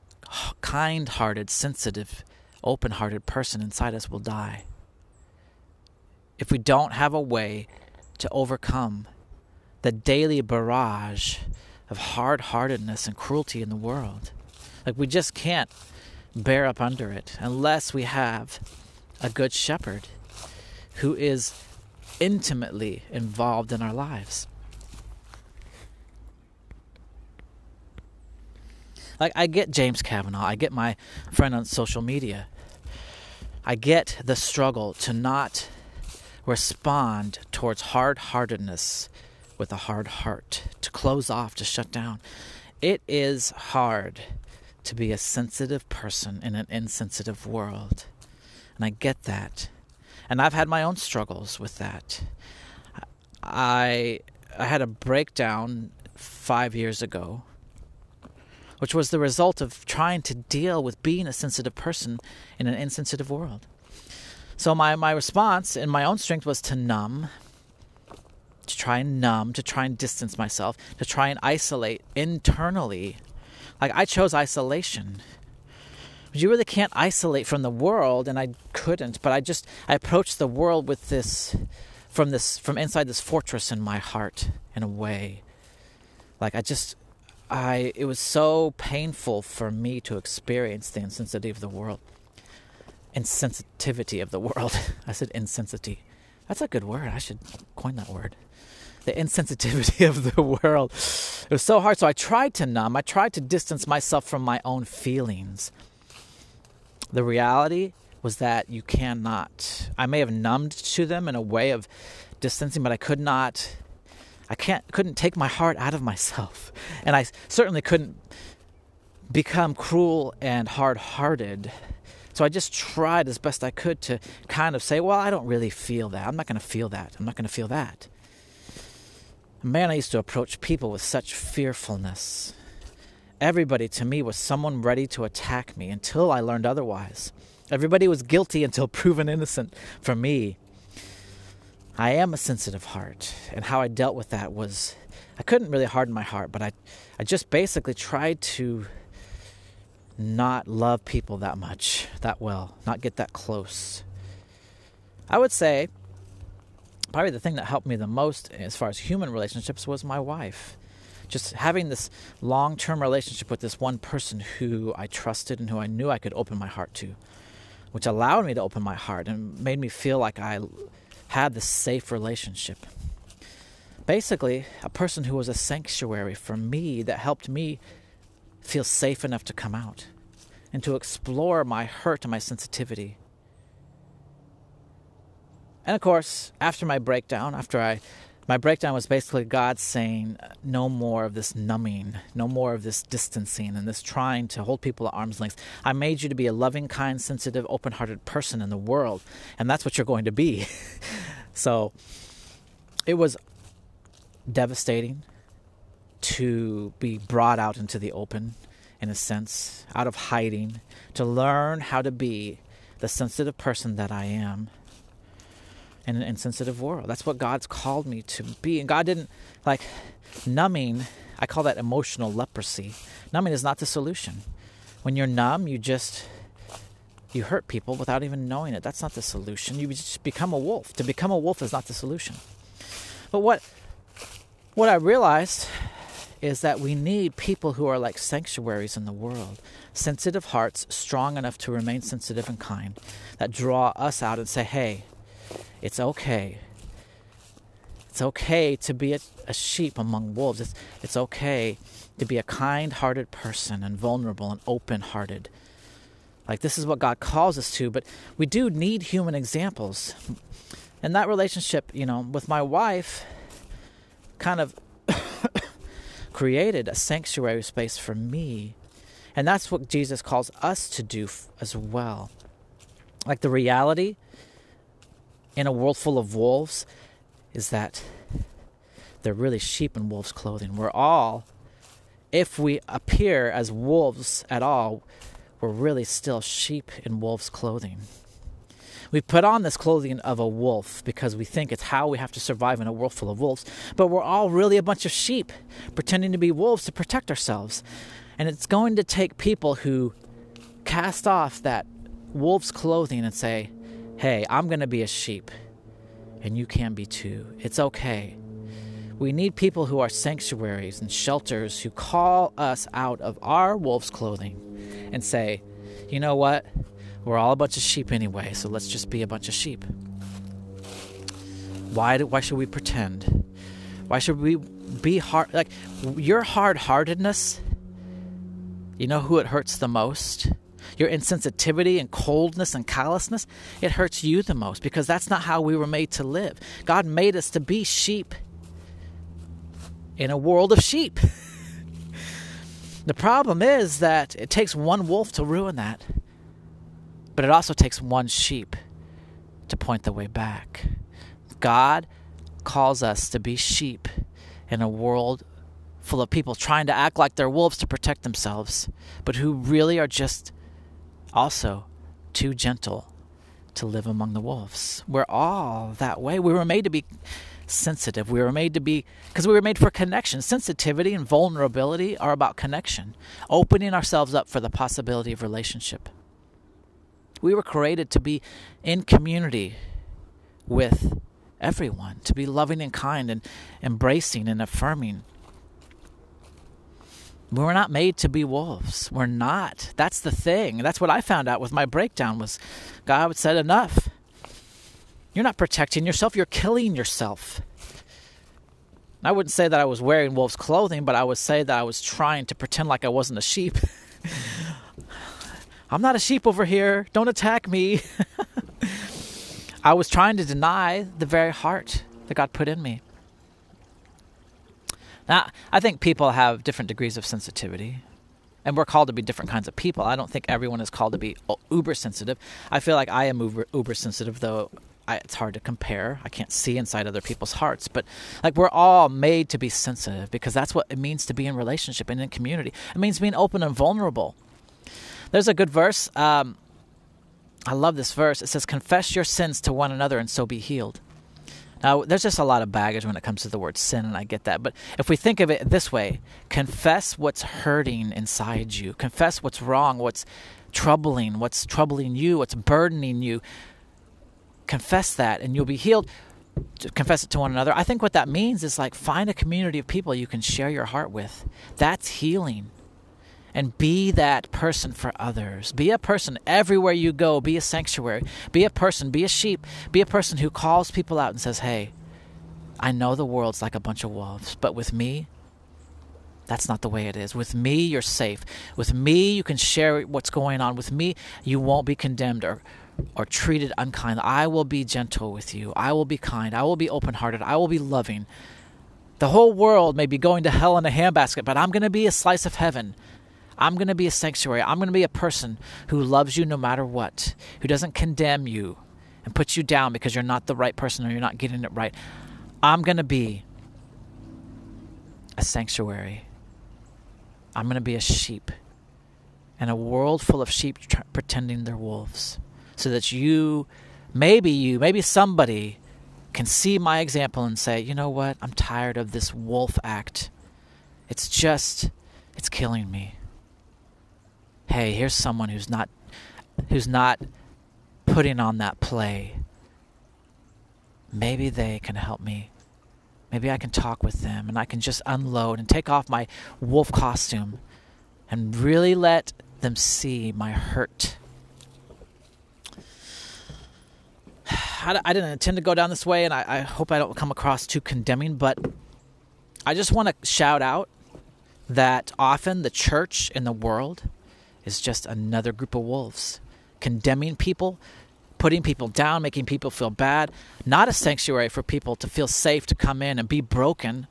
kind hearted, sensitive, open hearted person inside us will die. If we don't have a way to overcome the daily barrage of hard heartedness and cruelty in the world, like we just can't bear up under it unless we have a good shepherd who is intimately involved in our lives. Like, I get James Kavanaugh, I get my friend on social media. I get the struggle to not respond towards hard heartedness with a hard heart, to close off, to shut down. It is hard to be a sensitive person in an insensitive world. And I get that. And I've had my own struggles with that. I I had a breakdown 5 years ago which was the result of trying to deal with being a sensitive person in an insensitive world. So my, my response in my own strength was to numb, to try and numb, to try and distance myself, to try and isolate internally. Like I chose isolation. But you really can't isolate from the world, and I couldn't. But I just I approached the world with this from this from inside this fortress in my heart in a way. Like I just I it was so painful for me to experience the insensitivity of the world. Insensitivity of the world. I said insensitivity. That's a good word. I should coin that word. The insensitivity of the world. It was so hard. So I tried to numb. I tried to distance myself from my own feelings. The reality was that you cannot. I may have numbed to them in a way of distancing, but I could not I can't couldn't take my heart out of myself. And I certainly couldn't become cruel and hard-hearted. So I just tried as best I could to kind of say, well, I don't really feel that. I'm not going to feel that. I'm not going to feel that. Man, I used to approach people with such fearfulness. Everybody to me was someone ready to attack me until I learned otherwise. Everybody was guilty until proven innocent for me. I am a sensitive heart, and how I dealt with that was I couldn't really harden my heart, but I, I just basically tried to not love people that much, that well, not get that close. I would say probably the thing that helped me the most as far as human relationships was my wife. Just having this long term relationship with this one person who I trusted and who I knew I could open my heart to, which allowed me to open my heart and made me feel like I had this safe relationship. Basically, a person who was a sanctuary for me that helped me feel safe enough to come out and to explore my hurt and my sensitivity. And of course, after my breakdown, after I my breakdown was basically God saying, uh, no more of this numbing, no more of this distancing and this trying to hold people at arm's length. I made you to be a loving, kind, sensitive, open hearted person in the world, and that's what you're going to be. so it was devastating to be brought out into the open, in a sense, out of hiding, to learn how to be the sensitive person that I am in an insensitive world. That's what God's called me to be. And God didn't like numbing, I call that emotional leprosy. Numbing is not the solution. When you're numb, you just you hurt people without even knowing it. That's not the solution. You just become a wolf. To become a wolf is not the solution. But what what I realized is that we need people who are like sanctuaries in the world, sensitive hearts, strong enough to remain sensitive and kind, that draw us out and say, "Hey, it's okay. It's okay to be a, a sheep among wolves. It's, it's okay to be a kind hearted person and vulnerable and open hearted. Like, this is what God calls us to, but we do need human examples. And that relationship, you know, with my wife kind of created a sanctuary space for me. And that's what Jesus calls us to do as well. Like, the reality in a world full of wolves is that they're really sheep in wolves' clothing. We're all, if we appear as wolves at all, we're really still sheep in wolves' clothing. We put on this clothing of a wolf because we think it's how we have to survive in a world full of wolves, but we're all really a bunch of sheep pretending to be wolves to protect ourselves. And it's going to take people who cast off that wolf's clothing and say, hey, I'm going to be a sheep, and you can be too. It's okay. We need people who are sanctuaries and shelters who call us out of our wolf's clothing and say, you know what? We're all a bunch of sheep anyway, so let's just be a bunch of sheep. Why, do, why should we pretend? Why should we be hard? Like, your hard heartedness, you know who it hurts the most? Your insensitivity and coldness and callousness, it hurts you the most because that's not how we were made to live. God made us to be sheep. in a world of sheep. the problem is that it takes one wolf to ruin that, but it also takes one sheep to point the way back. God calls us to be sheep in a world full of people trying to act like they're wolves to protect themselves, but who really are just also too gentle to live among the wolves. We're all that way. We were made to be sensitive. We were made to be, because we were made for connection. Sensitivity and vulnerability are about connection, opening ourselves up for the possibility of relationship. We were created to be in community with everyone, to be loving and kind and embracing and affirming. We're not made to be wolves. We're not. That's the thing. That's what I found out with my breakdown was God said enough. You're not protecting yourself, you're killing yourself. I wouldn't say that I was wearing wolf's clothing, but I would say that I was trying to pretend like I wasn't a sheep. I'm not a sheep over here. Don't attack me. I was trying to deny the very heart that God put in me. Now, I think people have different degrees of sensitivity, and we're called to be different kinds of people. I don't think everyone is called to be uber sensitive. I feel like I am uber, uber sensitive, though I, it's hard to compare. I can't see inside other people's hearts, but like we're all made to be sensitive because that's what it means to be in relationship and in community. It means being open and vulnerable. There's a good verse. Um, I love this verse. It says, Confess your sins to one another and so be healed. Now, there's just a lot of baggage when it comes to the word sin, and I get that. But if we think of it this way, confess what's hurting inside you, confess what's wrong, what's troubling, what's troubling you, what's burdening you. Confess that, and you'll be healed. Confess it to one another. I think what that means is like find a community of people you can share your heart with. That's healing and be that person for others. Be a person everywhere you go. Be a sanctuary. Be a person. Be a sheep. Be a person who calls people out and says, Hey, I know the world's like a bunch of wolves, but with me, that's not the way it is. With me, you're safe. With me, you can share what's going on. With me, you won't be condemned or, or treated unkind. I will be gentle with you. I will be kind. I will be open hearted. I will be loving. The whole world may be going to hell in a handbasket, but I'm going to be a slice of heaven I'm going to be a sanctuary. I'm going to be a person who loves you no matter what, who doesn't condemn you and put you down because you're not the right person or you're not getting it right. I'm going to be a sanctuary. I'm going to be a sheep in a world full of sheep tr- pretending they're wolves so that you, maybe you, maybe somebody can see my example and say, you know what? I'm tired of this wolf act. It's just, it's killing me hey, here's someone who's not who's not putting on that play. Maybe they can help me. Maybe I can talk with them and I can just unload and take off my wolf costume and really let them see my hurt. I, didn't intend to go down this way, and I, I hope I don't come across too condemning, but I just want to shout out that often the church in the world is just another group of wolves, condemning people, putting people down, making people feel bad. Not a sanctuary for people to feel safe to come in and be broken,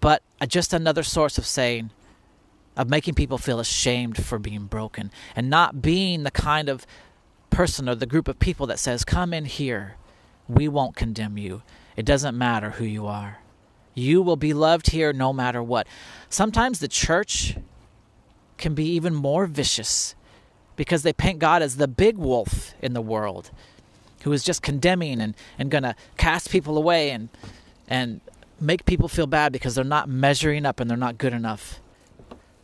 but just another source of saying, of making people feel ashamed for being broken and not being the kind of person or the group of people that says, Come in here. We won't condemn you. It doesn't matter who you are. You will be loved here no matter what. Sometimes the church can be even more vicious because they paint God as the big wolf in the world who is just condemning and, and going to cast people away and, and make people feel bad because they're not measuring up and they're not good enough.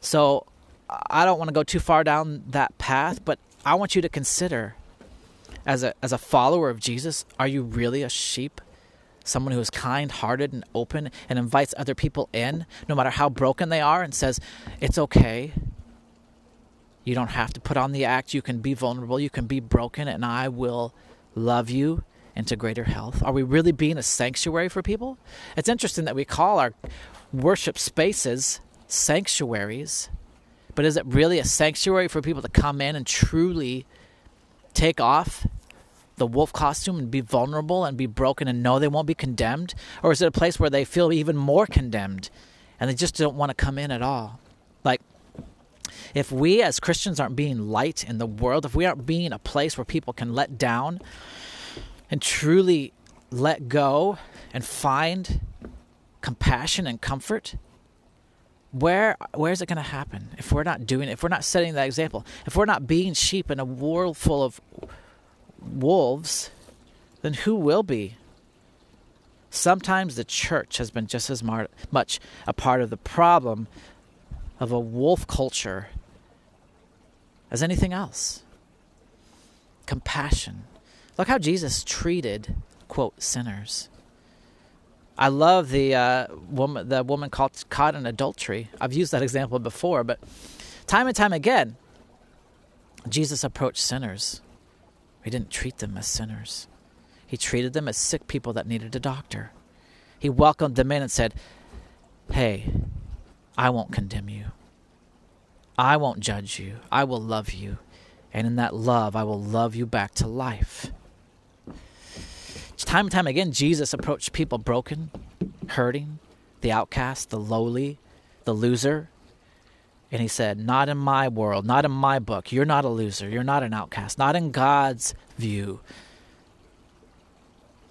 So I don't want to go too far down that path, but I want you to consider as a, as a follower of Jesus, are you really a sheep? Someone who is kind hearted and open and invites other people in, no matter how broken they are, and says, It's okay. You don't have to put on the act. You can be vulnerable. You can be broken, and I will love you into greater health. Are we really being a sanctuary for people? It's interesting that we call our worship spaces sanctuaries, but is it really a sanctuary for people to come in and truly take off the wolf costume and be vulnerable and be broken and know they won't be condemned? Or is it a place where they feel even more condemned and they just don't want to come in at all. Like, if we as Christians aren't being light in the world, if we aren't being a place where people can let down and truly let go and find compassion and comfort, where where is it going to happen if we're not doing it? If we're not setting that example if we're not being sheep in a world full of wolves then who will be? Sometimes the church has been just as much a part of the problem of a wolf culture as anything else compassion look how jesus treated quote sinners I love the uh, woman, the woman caught caught in adultery. I've used that example before, but time and time again, Jesus approached sinners. He didn't treat them as sinners. He treated them as sick people that needed a doctor. He welcomed them in and said, "Hey, I won't condemn you. I won't judge you. I will love you, and in that love, I will love you back to life." Time and time again, Jesus approached people broken, hurting, the outcast, the lowly, the loser. And he said, Not in my world, not in my book. You're not a loser. You're not an outcast. Not in God's view.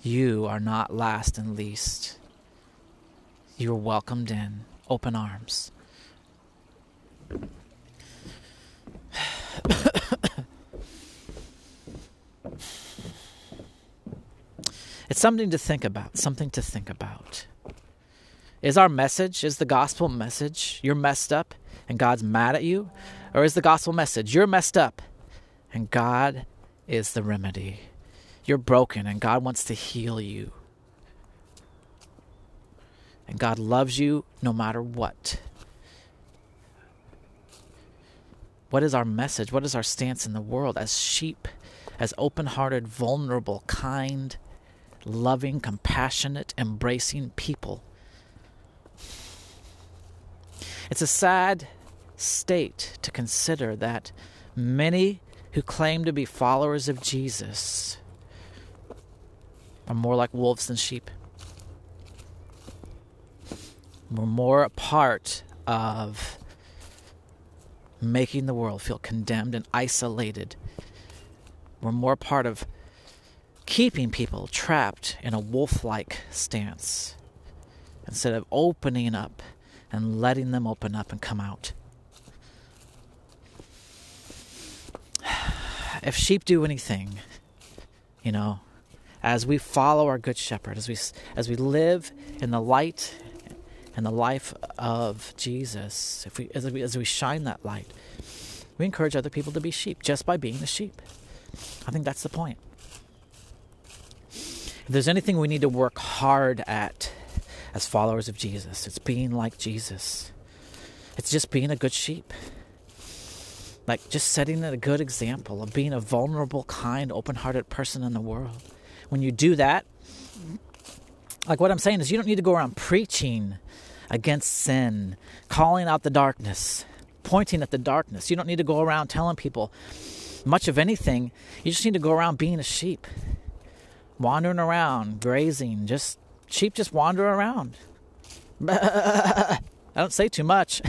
You are not last and least. You're welcomed in, open arms. It's something to think about, something to think about. Is our message, is the gospel message, you're messed up and God's mad at you? Or is the gospel message, you're messed up and God is the remedy? You're broken and God wants to heal you. And God loves you no matter what. What is our message? What is our stance in the world as sheep, as open hearted, vulnerable, kind, loving, compassionate, embracing people. It's a sad state to consider that many who claim to be followers of Jesus are more like wolves than sheep. We're more a part of making the world feel condemned and isolated. We're more part of keeping people trapped in a wolf like stance instead of opening up and letting them open up and come out. If sheep do anything, you know, as we follow our good shepherd, as we as we live in the light and the life of Jesus, if we as we as we shine that light, we encourage other people to be sheep just by being a sheep. I think that's the point. If there's anything we need to work hard at as followers of Jesus, it's being like Jesus. It's just being a good sheep. Like just setting a good example of being a vulnerable, kind, open hearted person in the world. When you do that, like what I'm saying is, you don't need to go around preaching against sin, calling out the darkness, pointing at the darkness. You don't need to go around telling people much of anything. You just need to go around being a sheep wandering around, grazing, just sheep just wander around. I don't say too much.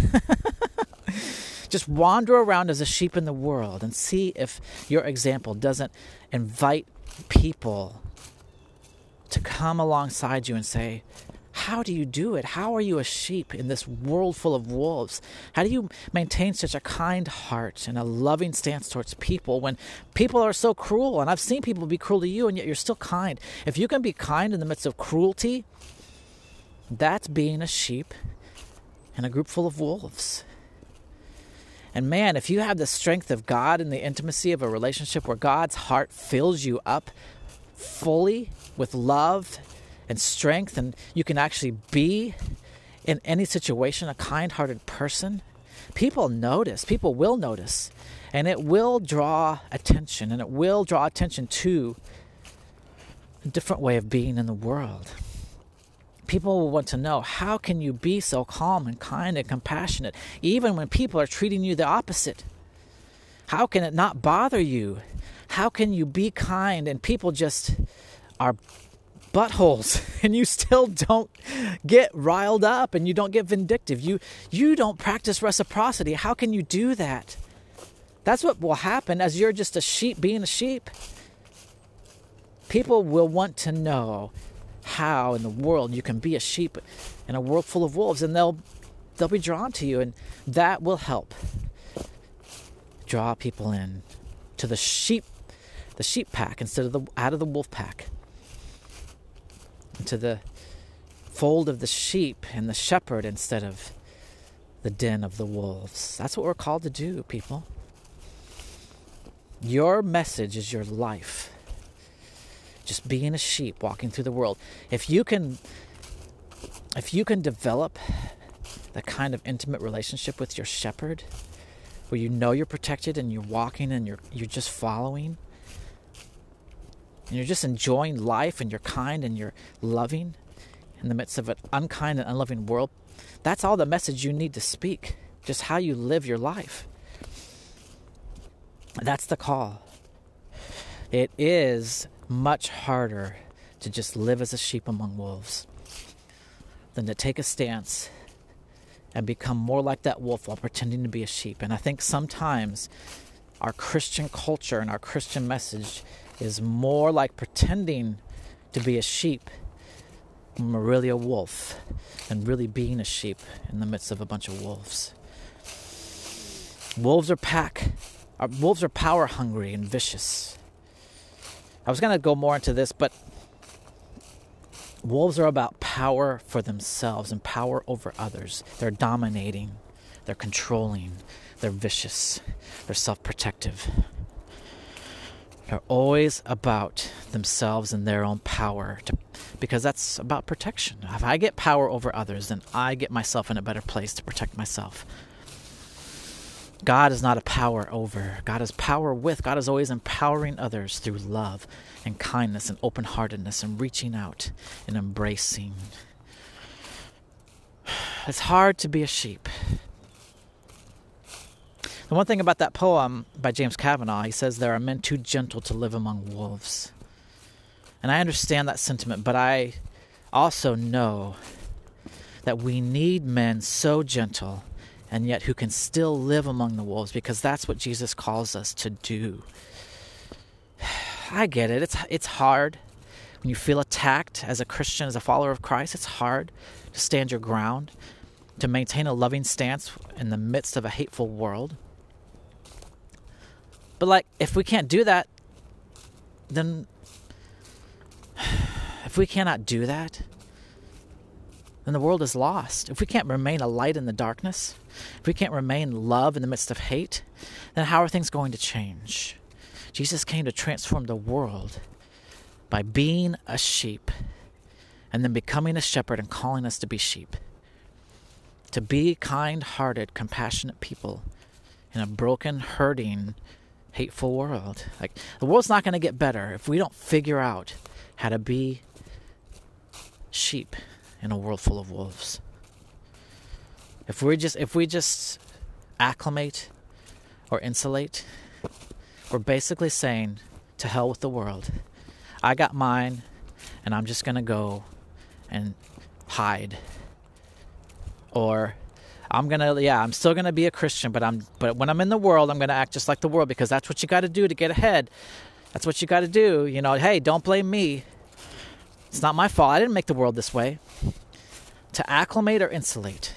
just wander around as a sheep in the world and see if your example doesn't invite people to come alongside you and say, how do you do it? How are you a sheep in this world full of wolves? How do you maintain such a kind heart and a loving stance towards people when people are so cruel? And I've seen people be cruel to you, and yet you're still kind. If you can be kind in the midst of cruelty, that's being a sheep in a group full of wolves. And man, if you have the strength of God and the intimacy of a relationship where God's heart fills you up fully with love and strength, and you can actually be in any situation a kind hearted person, people notice, people will notice, and it will draw attention, and it will draw attention to a different way of being in the world. People will want to know how can you be so calm and kind and compassionate even when people are treating you the opposite? How can it not bother you? How can you be kind and people just are buttholes and you still don't get riled up and you don't get vindictive. You you don't practice reciprocity. How can you do that? That's what will happen as you're just a sheep being a sheep. People will want to know how in the world you can be a sheep in a world full of wolves and they'll they'll be drawn to you and that will help draw people in to the sheep the sheep pack instead of the out of the wolf pack into the fold of the sheep and the shepherd instead of the den of the wolves. That's what we're called to do people. Your message is your life. Just being a sheep walking through the world. If you can if you can develop the kind of intimate relationship with your shepherd where you know you're protected and you're walking and you're you're just following and you're just enjoying life and you're kind and you're loving in the midst of an unkind and unloving world. That's all the message you need to speak just how you live your life. That's the call. It is much harder to just live as a sheep among wolves than to take a stance and become more like that wolf while pretending to be a sheep. And I think sometimes our Christian culture and our Christian message is more like pretending to be a sheep when we're really a wolf than really being a sheep in the midst of a bunch of wolves. Wolves are pack. Our wolves are power hungry and vicious. I was going to go more into this, but Wolves are about power for themselves and power over others. They're dominating, they're controlling, they're vicious, they're self protective. They're always about themselves and their own power to, because that's about protection. If I get power over others, then I get myself in a better place to protect myself. God is not a power over. God is power with. God is always empowering others through love and kindness and open heartedness and reaching out and embracing. It's hard to be a sheep. The one thing about that poem by James Kavanaugh, he says there are men too gentle to live among wolves. And I understand that sentiment, but I also know that we need men so gentle and yet who can still live among the wolves because that's what Jesus calls us to do. I get it. It's it's hard when you feel attacked as a Christian, as a follower of Christ. It's hard to stand your ground, to maintain a loving stance in the midst of a hateful world. But like if we can't do that, then if we cannot do that, then the world is lost. If we can't remain a light in the darkness, if we can't remain love in the midst of hate, then how are things going to change? Jesus came to transform the world by being a sheep and then becoming a shepherd and calling us to be sheep. To be kind hearted, compassionate people in a broken, hurting, hateful world. Like the world's not going to get better if we don't figure out how to be sheep in a world full of wolves. If we just if we just acclimate or insulate, we're basically saying to hell with the world. I got mine and I'm just going to go and hide. Or I'm to yeah, I'm still to be a Christian, but I'm but when I'm in the world, I'm to act just like the world because that's what you got to do to get ahead. That's what you got to do. You know, hey, don't blame me. It's not my fault. I didn't make the world this way. To acclimate or insulate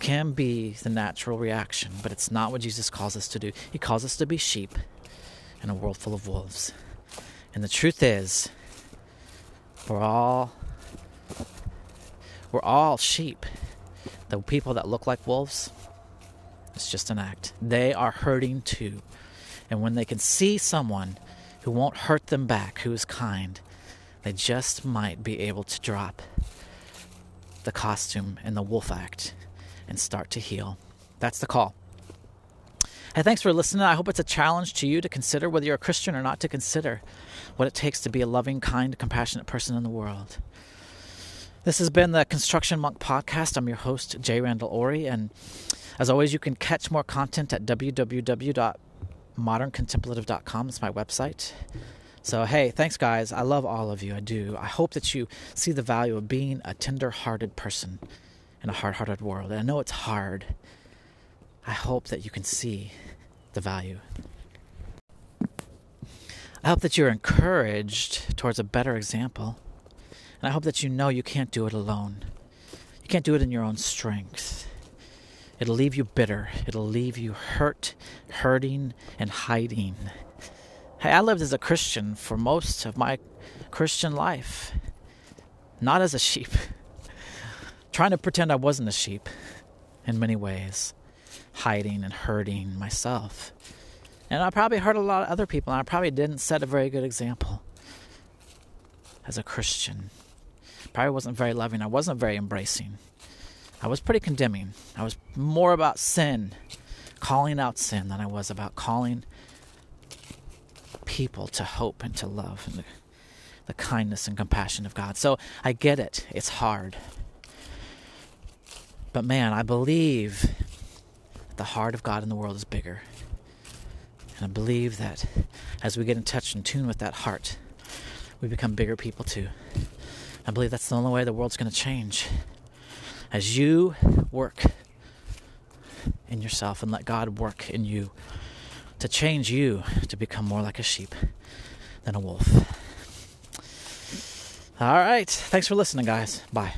can be the natural reaction, but it's not what Jesus calls us to do. He calls us to be sheep in a world full of wolves. And the truth is, we're all we're all sheep. The people that look like wolves, it's just an act. They are hurting too. And when they can see someone who won't hurt them back, who is kind, they just might be able to drop the costume and the wolf act and start to heal. That's the call. Hey, thanks for listening. I hope it's a challenge to you to consider whether you're a Christian or not to consider what it takes to be a loving, kind, compassionate person in the world. This has been the Construction Monk Podcast. I'm your host, Jay Randall Ori, and as always, you can catch more content at www.moderncontemplative.com. It's my website. So, hey, thanks, guys. I love all of you. I do. I hope that you see the value of being a tender hearted person in a hard hearted world. And I know it's hard. I hope that you can see the value. I hope that you're encouraged towards a better example. And I hope that you know you can't do it alone. You can't do it in your own strength. It'll leave you bitter. It'll leave you hurt, hurting, and hiding. Hey, I lived as a Christian for most of my Christian life, not as a sheep, trying to pretend I wasn't a sheep in many ways, hiding and hurting myself. And I probably hurt a lot of other people, and I probably didn't set a very good example as a Christian. Probably wasn't very loving, I wasn't very embracing. I was pretty condemning. I was more about sin, calling out sin, than I was about calling people to hope and to love and the, the kindness and compassion of God. So I get it. It's hard. But man, I believe the heart of God in the world is bigger. And I believe that as we get in touch and tune with that heart, we become bigger people too. I believe that's the only way the world's going to change as you work in yourself and let God work in you to change you to become more like a sheep than a wolf. All right. Thanks for listening, guys. Bye.